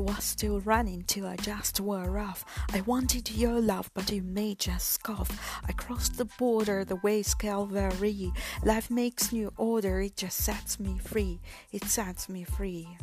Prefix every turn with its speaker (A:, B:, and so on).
A: was still running till I just wore off. I wanted your love, but you may just scoff. I crossed the border, the ways Calvary. Life makes new order, it just sets me free. It sets me free.